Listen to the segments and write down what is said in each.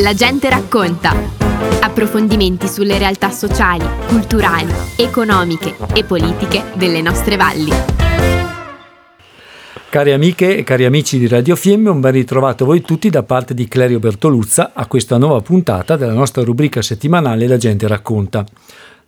La gente racconta. Approfondimenti sulle realtà sociali, culturali, economiche e politiche delle nostre valli. Cari amiche e cari amici di Radio Fiemme, un ben ritrovato a voi tutti da parte di Clerio Bertoluzza a questa nuova puntata della nostra rubrica settimanale La gente racconta.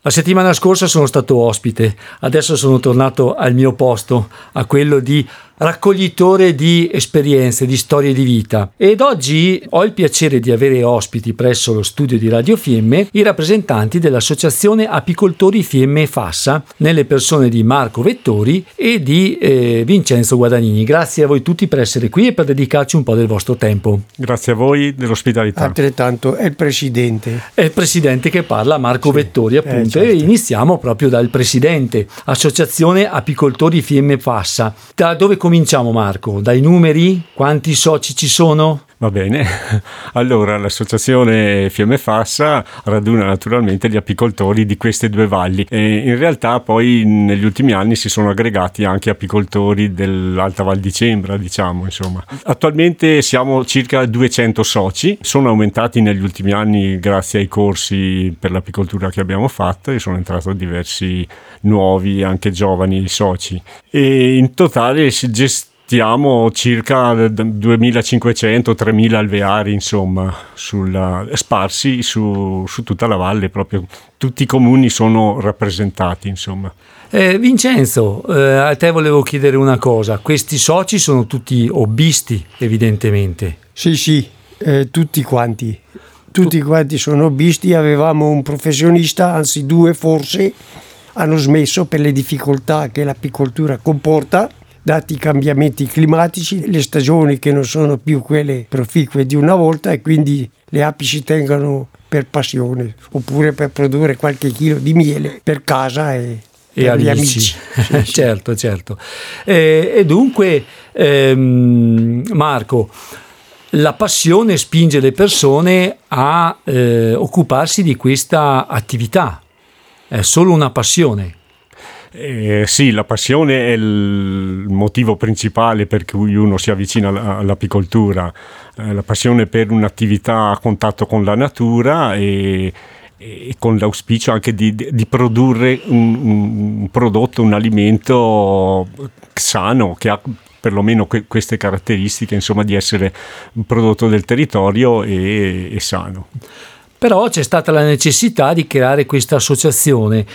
La settimana scorsa sono stato ospite, adesso sono tornato al mio posto, a quello di raccoglitore di esperienze, di storie di vita. Ed oggi ho il piacere di avere ospiti presso lo studio di Radio Fiemme i rappresentanti dell'associazione Apicoltori Fiemme e Fassa, nelle persone di Marco Vettori e di eh, Vincenzo Guadagnini. Grazie a voi tutti per essere qui e per dedicarci un po' del vostro tempo. Grazie a voi dell'ospitalità. Altrettanto è il presidente. È il presidente che parla, Marco sì, Vettori, appunto. Eh, certo. E iniziamo proprio dal presidente, Associazione Apicoltori Fiemme e Fassa. Da dove cominciamo? Cominciamo Marco? Dai numeri? Quanti soci ci sono? Va bene, allora l'associazione Fiemme Fassa raduna naturalmente gli apicoltori di queste due valli. E in realtà poi negli ultimi anni si sono aggregati anche apicoltori dell'Alta Val di Cembra, diciamo insomma. Attualmente siamo circa 200 soci, sono aumentati negli ultimi anni grazie ai corsi per l'apicoltura che abbiamo fatto e sono entrati diversi nuovi, anche giovani soci. E in totale si gestisce stiamo circa 2500-3000 alveari, insomma, sulla, sparsi su, su, tutta la valle, proprio tutti i comuni sono rappresentati, insomma. Eh, Vincenzo, eh, a te volevo chiedere una cosa, questi soci sono tutti obbisti, evidentemente. Sì, sì, eh, tutti quanti. Tutti quanti sono obbisti, avevamo un professionista, anzi due forse, hanno smesso per le difficoltà che l'apicoltura comporta dati i cambiamenti climatici, le stagioni che non sono più quelle proficue di una volta e quindi le api si tengono per passione oppure per produrre qualche chilo di miele per casa e, e amici. amici. certo, certo. Eh, e dunque, ehm, Marco, la passione spinge le persone a eh, occuparsi di questa attività. È solo una passione. Eh, sì, la passione è il motivo principale per cui uno si avvicina all'apicoltura, eh, la passione per un'attività a contatto con la natura e, e con l'auspicio anche di, di produrre un, un, prodotto, un alimento sano che ha perlomeno que- queste caratteristiche, insomma, di essere un prodotto del territorio e, e sano. Però c'è stata la necessità di creare questa associazione.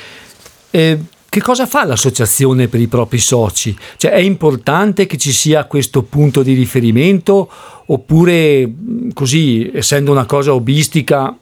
Eh, che cosa fa l'associazione per i propri soci? Cioè è importante che ci sia questo punto di riferimento oppure così, essendo una cosa hobbistica,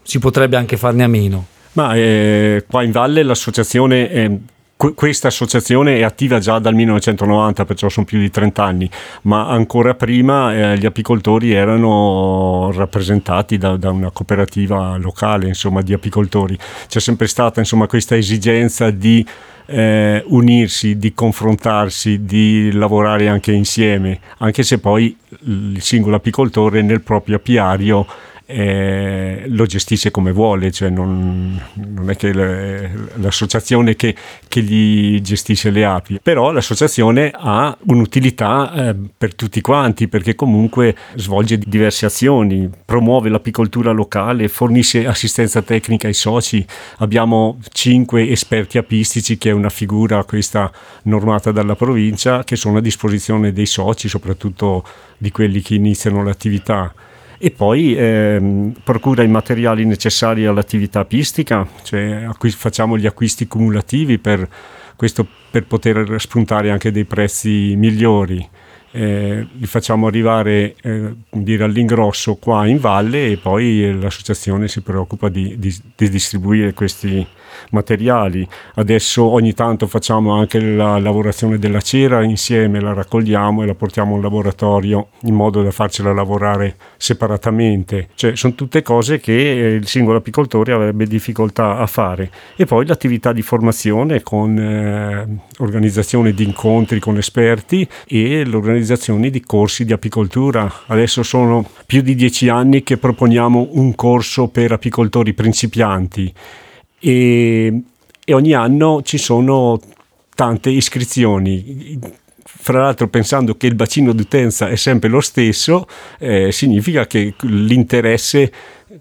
si potrebbe anche farne a meno? Ma eh, qua in Valle l'associazione questa associazione è attiva già dal 1990, perciò sono più di 30 anni, ma ancora prima eh, gli apicoltori erano rappresentati da, da, una cooperativa locale, insomma, di apicoltori. C'è sempre stata, insomma, questa esigenza di eh, unirsi, di confrontarsi, di lavorare anche insieme, anche se poi il singolo apicoltore nel proprio apiario eh, lo gestisce come vuole, cioè non, non è che l'associazione che, che, gli gestisce le api, però l'associazione ha un'utilità eh, per tutti quanti perché comunque svolge diverse azioni, promuove l'apicoltura locale, fornisce assistenza tecnica ai soci, abbiamo cinque esperti apistici che è una figura questa normata dalla provincia che sono a disposizione dei soci, soprattutto di quelli che iniziano l'attività e poi ehm, procura i materiali necessari all'attività apistica, cioè acqu- facciamo gli acquisti cumulativi per, questo, per poter spuntare anche dei prezzi migliori. Eh, li facciamo arrivare eh, dire, all'ingrosso qua in valle e poi l'associazione si preoccupa di, di, di distribuire questi, materiali. Adesso ogni tanto facciamo anche la lavorazione della cera insieme, la raccogliamo e la portiamo in laboratorio in modo da farcela lavorare separatamente. Cioè, sono tutte cose che il singolo apicoltore avrebbe difficoltà a fare. E poi l'attività di formazione con eh, organizzazione di incontri con esperti e l'organizzazione di corsi di apicoltura. Adesso sono più di dieci anni che proponiamo un corso per apicoltori principianti e, e ogni anno ci sono tante iscrizioni fra l'altro pensando che il bacino d'utenza è sempre lo stesso, eh, significa che l'interesse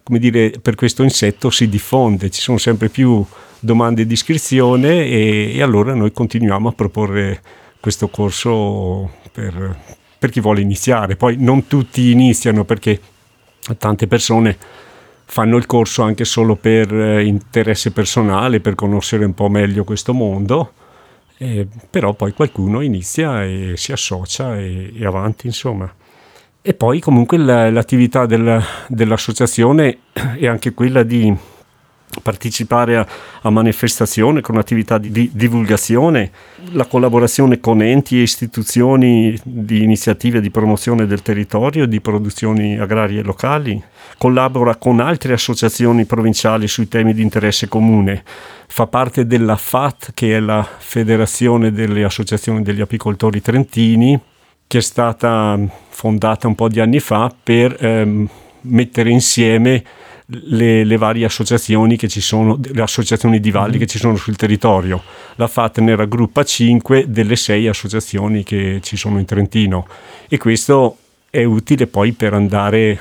dire, per questo insetto si diffonde, ci sono sempre più domande di iscrizione e, e allora noi continuiamo a proporre questo corso per, per chi vuole iniziare. Poi non tutti iniziano perché tante persone fanno il corso anche solo per eh, interesse personale, per conoscere un po' meglio questo mondo, eh, però poi qualcuno inizia e si associa e, e avanti, insomma. E poi comunque l'attività del, dell'associazione è anche quella di partecipare a, a manifestazioni con attività di, di, divulgazione, la collaborazione con enti e istituzioni di iniziative di promozione del territorio di produzioni agrarie locali, collabora con altre associazioni provinciali sui temi di interesse comune, fa parte della FAT che è la Federazione delle Associazioni degli Apicoltori Trentini, che è stata fondata un po' di anni fa per ehm, mettere insieme le, le, varie associazioni che ci sono, le associazioni di valli mm. che ci sono sul territorio. La FAT ne raggruppa 5 delle 6 associazioni che ci sono in Trentino e questo è utile poi per andare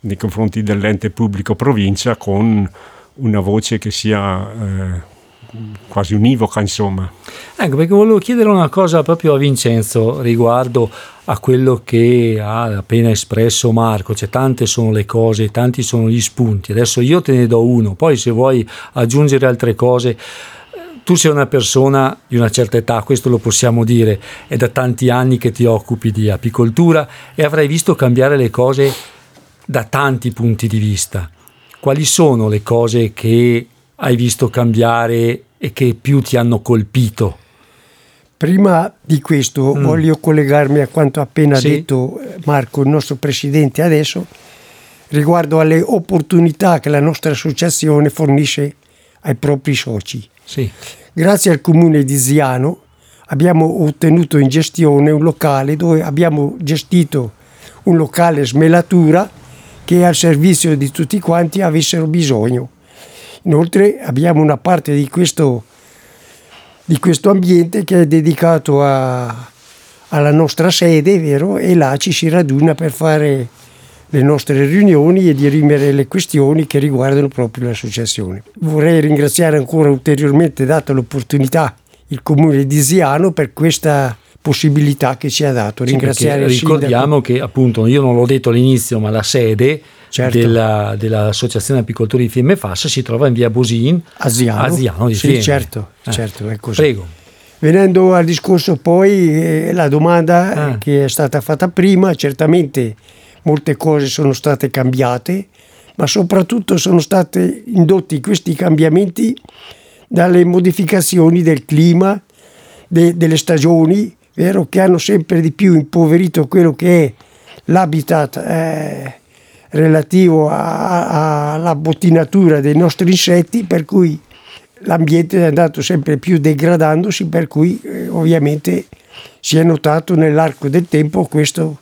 nei confronti dell'ente pubblico provincia con una voce che sia eh, quasi univoca, insomma. Ecco, perché volevo chiedere una cosa proprio a Vincenzo riguardo a quello che ha appena espresso Marco, cioè tante sono le cose, tanti sono gli spunti. Adesso io te ne do uno, poi se vuoi aggiungere altre cose tu sei una persona di una certa età, questo lo possiamo dire, è da tanti anni che ti occupi di apicoltura e avrai visto cambiare le cose da tanti punti di vista. Quali sono le cose che hai visto cambiare e che più ti hanno colpito? Prima di questo mm. voglio collegarmi a quanto ha appena sì. detto eh, Marco, il nostro presidente adesso, riguardo alle opportunità che la nostra associazione fornisce ai propri soci. Sì. Grazie al comune di Ziano abbiamo ottenuto in gestione un locale dove abbiamo gestito un locale smelatura che al servizio di tutti quanti avessero bisogno. Inoltre abbiamo una parte di questo, di questo ambiente che è dedicato a, alla nostra sede, vero? E là ci si raduna per fare le nostre riunioni e dirimere le questioni che riguardano proprio l'associazione. Vorrei ringraziare ancora ulteriormente, data l'opportunità, il comune di Ziano per questa possibilità che ci ha dato. Ringraziare sì, ricordiamo che appunto io non l'ho detto all'inizio, ma la sede certo. della, dell'Associazione Apicoltori di Fiemme Fassa si trova in via Bosin a Ziano, a Ziano di sì, Fiemme. certo, eh. certo, è così. Prego. Venendo al discorso poi, eh, la domanda ah. che è stata fatta prima, certamente molte cose sono state cambiate, ma soprattutto sono stati indotti questi cambiamenti dalle modificazioni del clima, de, delle stagioni, vero, che hanno sempre di più impoverito quello che è l'habitat eh, relativo alla bottinatura dei nostri insetti, per cui l'ambiente è andato sempre più degradandosi, per cui eh, ovviamente si è notato nell'arco del tempo questo,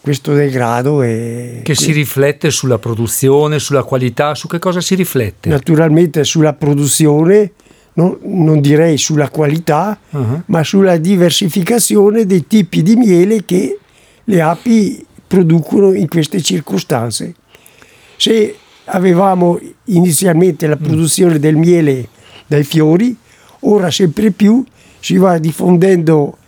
questo degrado. E che si riflette sulla produzione, sulla qualità, su che cosa si riflette? Naturalmente sulla produzione, non, non direi sulla qualità, uh-huh. ma sulla diversificazione dei tipi di miele che le api producono in queste circostanze. Se avevamo inizialmente la produzione del miele dai fiori, ora sempre più si va diffondendo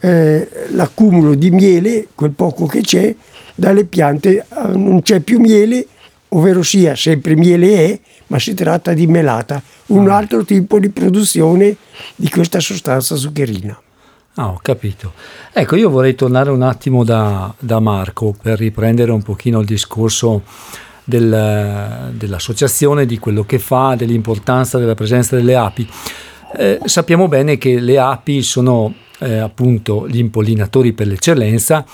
eh, l'accumulo di miele, quel poco che c'è, dalle piante eh, non c'è più miele, ovvero sia sempre miele è, ma si tratta di melata, un altro tipo di produzione di questa sostanza zuccherina. Ah, ho capito. Ecco, io vorrei tornare un attimo da, da Marco per riprendere un pochino il discorso del, dell'associazione, di quello che fa, dell'importanza della presenza delle api. Eh, sappiamo bene che le api sono eh, appunto gli impollinatori per l'eccellenza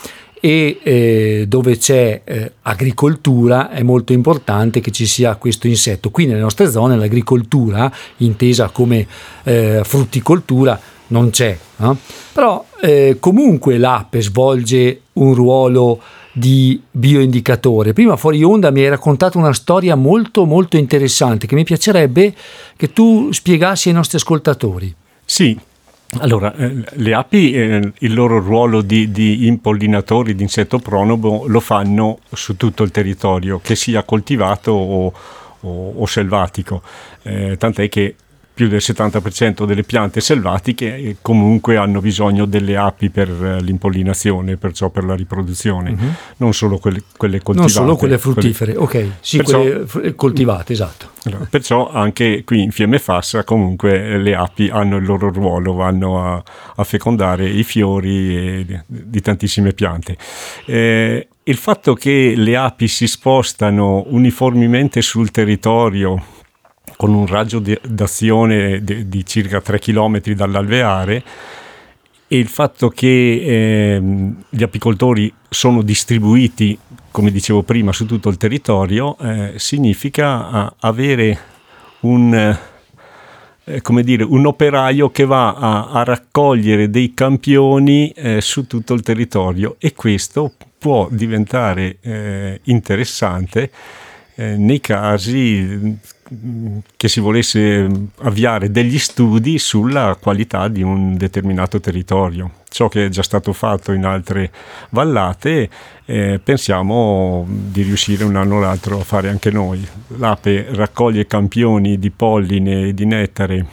e eh, dove c'è eh, agricoltura è molto importante che ci sia questo insetto. Qui nelle nostre zone l'agricoltura, intesa come eh, frutticoltura, non c'è. No? Però eh, comunque l'ape svolge un ruolo di bioindicatore. Prima fuori onda mi hai raccontato una storia molto molto interessante che mi piacerebbe che tu spiegassi ai nostri ascoltatori. Sì, Allora, eh, le api, eh, il loro ruolo di, di, impollinatori di insetto pronobo lo fanno su tutto il territorio, che sia coltivato o, o, o selvatico, eh, tant'è che più del 70% delle piante selvatiche comunque hanno bisogno delle api per eh, l'impollinazione, perciò per la riproduzione, uh-huh. non solo quelle, quelle, coltivate. Non solo quelle fruttifere, quelle... ok, sì, perciò, quelle coltivate, esatto. Perciò anche qui in Fiemme Fassa comunque le api hanno il loro ruolo, vanno a, a fecondare i fiori di, di tantissime piante. Eh, il fatto che le api si spostano uniformemente sul territorio con un raggio di, d'azione di, di, circa 3 km dall'alveare e il fatto che eh, gli apicoltori sono distribuiti, come dicevo prima, su tutto il territorio, eh, significa avere un, eh, dire, un operaio che va a, a raccogliere dei campioni eh, su tutto il territorio e questo può diventare eh, interessante eh, nei casi che si volesse avviare degli studi sulla qualità di un determinato territorio. Ciò che è già stato fatto in altre vallate, eh, pensiamo di riuscire un anno o l'altro a fare anche noi. L'ape raccoglie campioni di polline e di nettare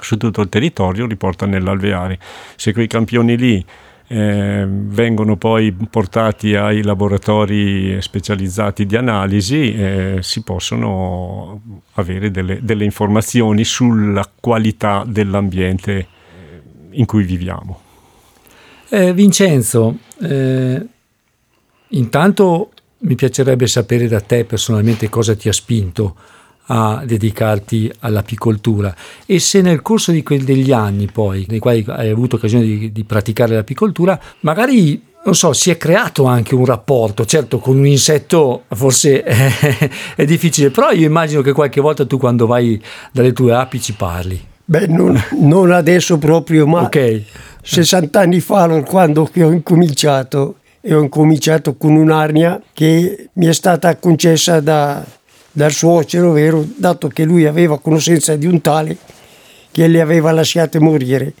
su tutto il territorio, li porta nell'alveare. Se quei campioni lì eh, vengono poi portati ai laboratori specializzati di analisi, eh, si possono avere delle, delle, informazioni sulla qualità dell'ambiente in cui viviamo. Eh, Vincenzo, eh, intanto mi piacerebbe sapere da te personalmente cosa ti ha spinto a dedicarti all'apicoltura e se nel corso di quel degli anni poi nei quali hai avuto occasione di, di praticare l'apicoltura magari non so, si è creato anche un rapporto, certo con un insetto forse è, è, difficile, però io immagino che qualche volta tu quando vai dalle tue api ci parli. Beh, non, non adesso proprio, ma okay. 60 anni fa, quando ho incominciato, e ho incominciato con un'arnia che mi è stata concessa da, dal suocero, vero, dato che lui aveva conoscenza di un tale che le aveva lasciate morire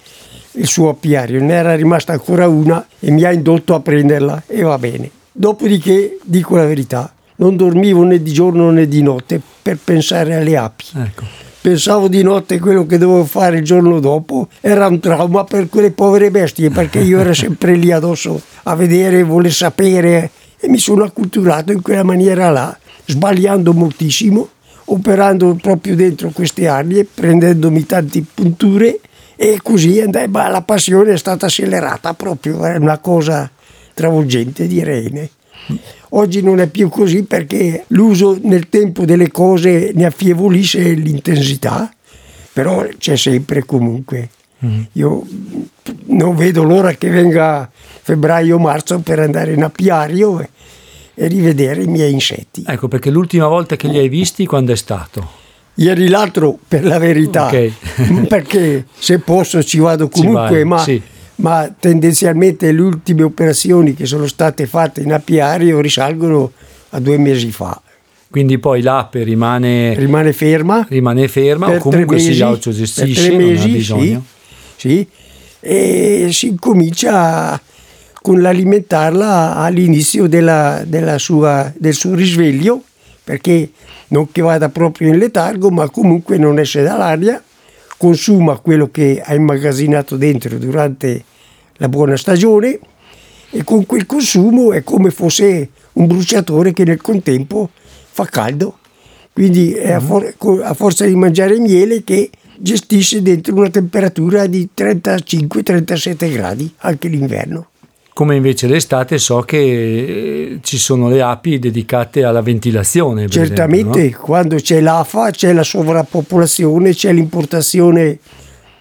il suo apiario. Ne era rimasta ancora una e mi ha indotto a prenderla e va bene. Dopodiché, dico la verità, non dormivo né di giorno né di notte per pensare alle api. Ecco. Pensavo di notte quello che dovevo fare il giorno dopo era un trauma per quelle povere bestie perché io ero sempre lì addosso a vedere, voler sapere e mi sono acculturato in quella maniera là sbagliando moltissimo, operando proprio dentro queste arnie, prendendomi tante punture e così andai, ma la passione è stata accelerata proprio, è una cosa travolgente direi. Oggi non è più così perché l'uso nel tempo delle cose ne affievolisce l'intensità, però c'è sempre comunque. Mm. Io non vedo l'ora che venga febbraio-marzo per andare in apiario e rivedere i miei insetti. Ecco, perché l'ultima volta che li hai visti quando è stato? Ieri l'altro, per la verità, okay. perché se posso ci vado comunque, ci ma, sì. ma, tendenzialmente le ultime operazioni che sono state fatte in apiario risalgono a due mesi fa. Quindi poi l'ape rimane, rimane ferma, rimane ferma o comunque mesi, si autogestisce, per tre mesi, sì, sì, e si comincia a con l'alimentarla all'inizio della, della sua, del suo risveglio, perché non che vada proprio in letargo, ma comunque non esce dall'aria, consuma quello che ha immagazzinato dentro durante la buona stagione e con quel consumo è come fosse un bruciatore che nel contempo fa caldo. Quindi è a, mm-hmm. for- a forza di mangiare miele che gestisce dentro una temperatura di 35-37 gradi anche l'inverno come invece l'estate so che eh, ci sono le api dedicate alla ventilazione. Certamente, esempio, no? quando c'è l'afa, c'è la sovrappopolazione, c'è l'importazione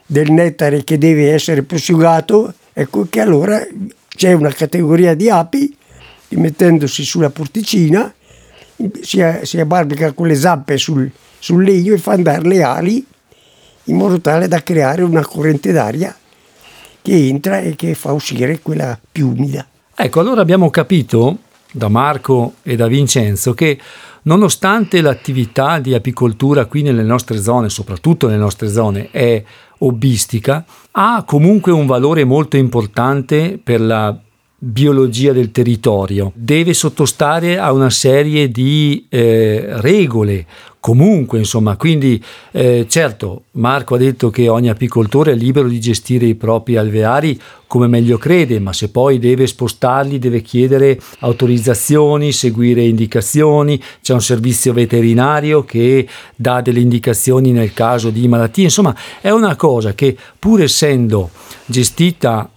del nettare che deve essere prosciugato, ecco che allora c'è una categoria di api che mettendosi sulla porticina si, si abbarbica con le zampe sul, sul legno e fa andare le ali in modo tale da creare una corrente d'aria che entra e che fa uscire quella più umida. Ecco, allora abbiamo capito da Marco e da Vincenzo che nonostante l'attività di apicoltura qui nelle nostre zone, soprattutto nelle nostre zone, è hobbistica, ha comunque un valore molto importante per la biologia del territorio, deve sottostare a una serie di eh, regole. Comunque, insomma, quindi eh, certo, Marco ha detto che ogni apicoltore è libero di gestire i propri alveari come meglio crede, ma se poi deve spostarli, deve chiedere autorizzazioni, seguire indicazioni, c'è un servizio veterinario che dà delle indicazioni nel caso di malattie, insomma, è una cosa che pur essendo gestita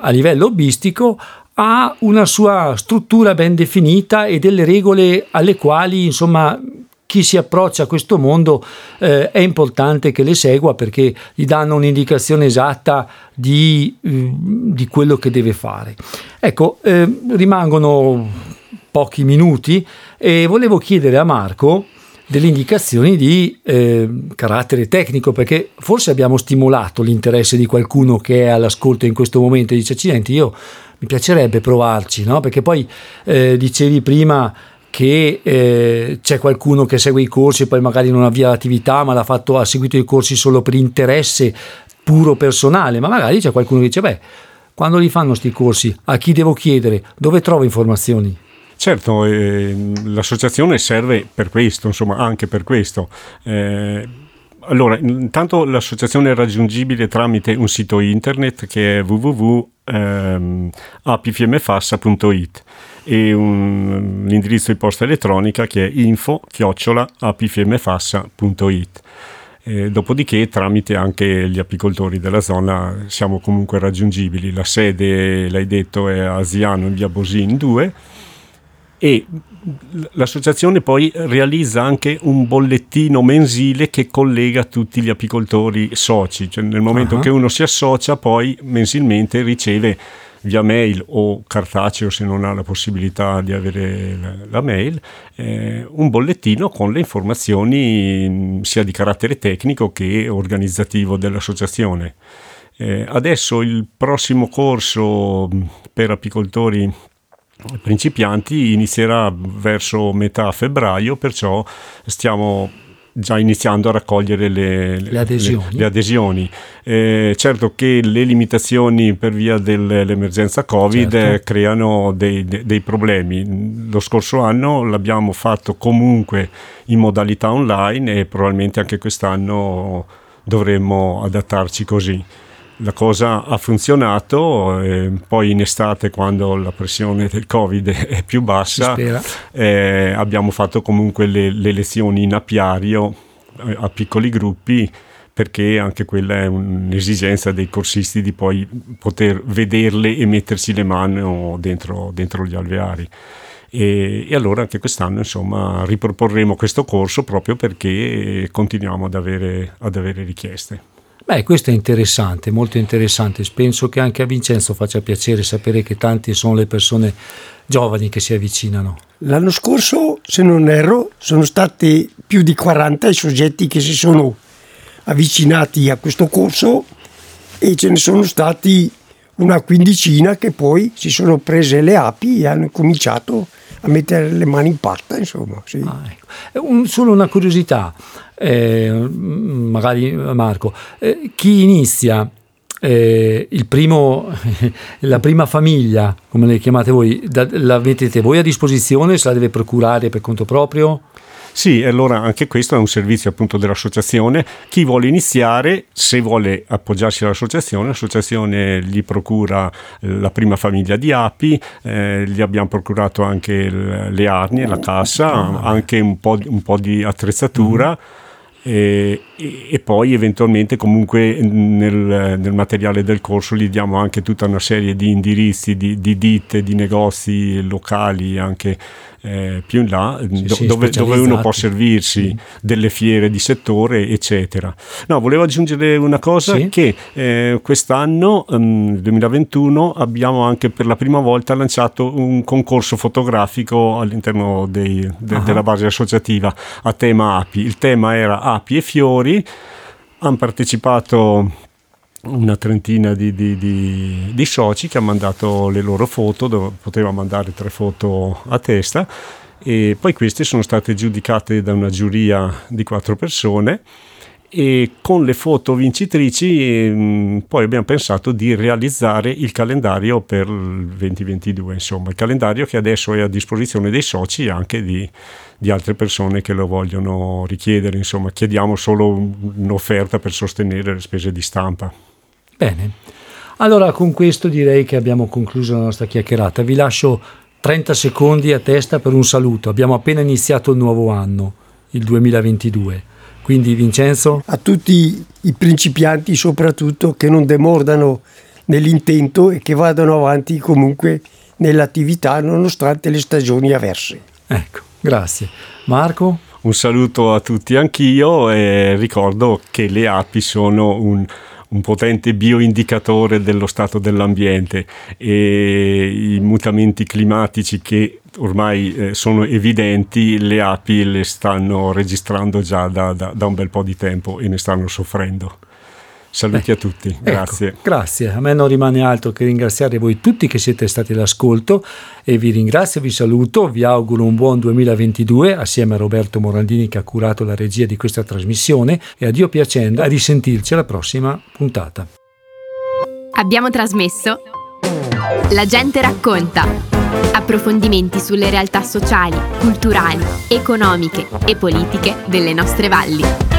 a livello hobbistico ha una sua struttura ben definita e delle regole alle quali insomma chi si approccia a questo mondo eh, è importante che le segua perché gli danno un'indicazione esatta di, eh, di quello che deve fare. Ecco, eh, rimangono pochi minuti e volevo chiedere a Marco delle indicazioni di eh, carattere tecnico perché forse abbiamo stimolato l'interesse di qualcuno che è all'ascolto in questo momento e dice accidenti io mi piacerebbe provarci, no? perché poi eh, dicevi prima che eh, c'è qualcuno che segue i corsi e poi magari non avvia l'attività, ma l'ha fatto, ha seguito i corsi solo per interesse puro personale, ma magari c'è qualcuno che dice, beh, quando li fanno questi corsi, a chi devo chiedere, dove trovo informazioni? Certo, eh, l'associazione serve per questo, insomma, anche per questo. Eh, allora, intanto l'associazione è raggiungibile tramite un sito internet che è www.apifmfassa.it e un, l'indirizzo di posta elettronica che è info-apifmfassa.it. Eh, dopodiché tramite anche gli apicoltori della zona siamo comunque raggiungibili. La sede, l'hai detto, è a Asiano in via Bosin 2 e l'associazione poi realizza anche un bollettino mensile che collega tutti gli apicoltori soci, cioè nel momento uh-huh. che uno si associa poi mensilmente riceve via mail o cartaceo se non ha la possibilità di avere la, la mail, eh, un bollettino con le informazioni sia di carattere tecnico che organizzativo dell'associazione. Eh, adesso il prossimo corso per apicoltori principianti inizierà verso metà febbraio, perciò stiamo già iniziando a raccogliere le, le adesioni. Le, le adesioni. Eh, certo che le limitazioni per via dell'emergenza Covid certo. creano dei, dei, dei, problemi. Lo scorso anno l'abbiamo fatto comunque in modalità online e probabilmente anche quest'anno dovremmo adattarci così la cosa ha funzionato, poi in estate quando la pressione del Covid è più bassa eh, abbiamo fatto comunque le, le lezioni in apiario eh, a piccoli gruppi perché anche quella è un'esigenza dei corsisti di poi poter vederle e mettersi le mani dentro, dentro gli alveari. E, e, allora anche quest'anno insomma riproporremo questo corso proprio perché continuiamo ad avere, ad avere richieste. Beh, questo è interessante, molto interessante. Penso che anche a Vincenzo faccia piacere sapere che tante sono le persone giovani che si avvicinano. L'anno scorso, se non erro, sono stati più di 40 i soggetti che si sono avvicinati a questo corso e ce ne sono stati una quindicina che poi si sono prese le api e hanno cominciato a mettere le mani in patta, insomma. Sì. Ah, ecco. Un, solo una curiosità, eh, magari Marco, eh, chi inizia eh, primo, la prima famiglia, come le chiamate voi, da, la mettete voi a disposizione, se la deve procurare per conto proprio? Sì, allora anche questo è un servizio appunto dell'associazione. Chi vuole iniziare, se vuole appoggiarsi all'associazione, l'associazione gli procura la prima famiglia di api, eh, gli abbiamo procurato anche le arnie, la cassa, ah. anche un po', un po di attrezzatura. Mm-hmm e, e, poi eventualmente comunque nel, nel, materiale del corso gli diamo anche tutta una serie di indirizzi di, di ditte, di negozi locali anche eh, più in là sì, do, sì, dove, dove, uno può servirsi sì. delle fiere di settore eccetera no volevo aggiungere una cosa che eh, quest'anno um, 2021 abbiamo anche per la prima volta lanciato un concorso fotografico all'interno dei, de, uh-huh. della base associativa a tema api il tema era api e fiori hanno partecipato una trentina di, di, di, di, soci che hanno mandato le loro foto, dove poteva mandare tre foto a testa. E poi queste sono state giudicate da una giuria di quattro persone e con le foto vincitrici mh, mm, poi abbiamo pensato di realizzare il calendario per il 2022 insomma il calendario che adesso è a disposizione dei soci e anche di, di altre persone che lo vogliono richiedere. Insomma chiediamo solo un'offerta per sostenere le spese di stampa. Bene. Allora con questo direi che abbiamo concluso la nostra chiacchierata. Vi lascio 30 secondi a testa per un saluto. Abbiamo appena iniziato il nuovo anno il 2022 quindi Vincenzo? A tutti i principianti soprattutto che non demordano nell'intento e che vadano avanti comunque nell'attività nonostante le stagioni avverse. Ecco, grazie. Marco? Un saluto a tutti anch'io e ricordo che le api sono un, un potente bioindicatore dello stato dell'ambiente e i mutamenti climatici che ormai eh, sono evidenti, le api le stanno registrando già da, da, da, un bel po' di tempo e ne stanno soffrendo. Saluti a tutti, ecco, grazie. Ecco, grazie, a me non rimane altro che ringraziare voi tutti che siete stati all'ascolto e vi ringrazio, vi saluto, vi auguro un buon 2022 assieme a Roberto Morandini che ha curato la regia di questa trasmissione e a Dio piacendo a risentirci alla prossima puntata. Abbiamo trasmesso La gente racconta Approfondimenti sulle realtà sociali, culturali, economiche e politiche delle nostre valli.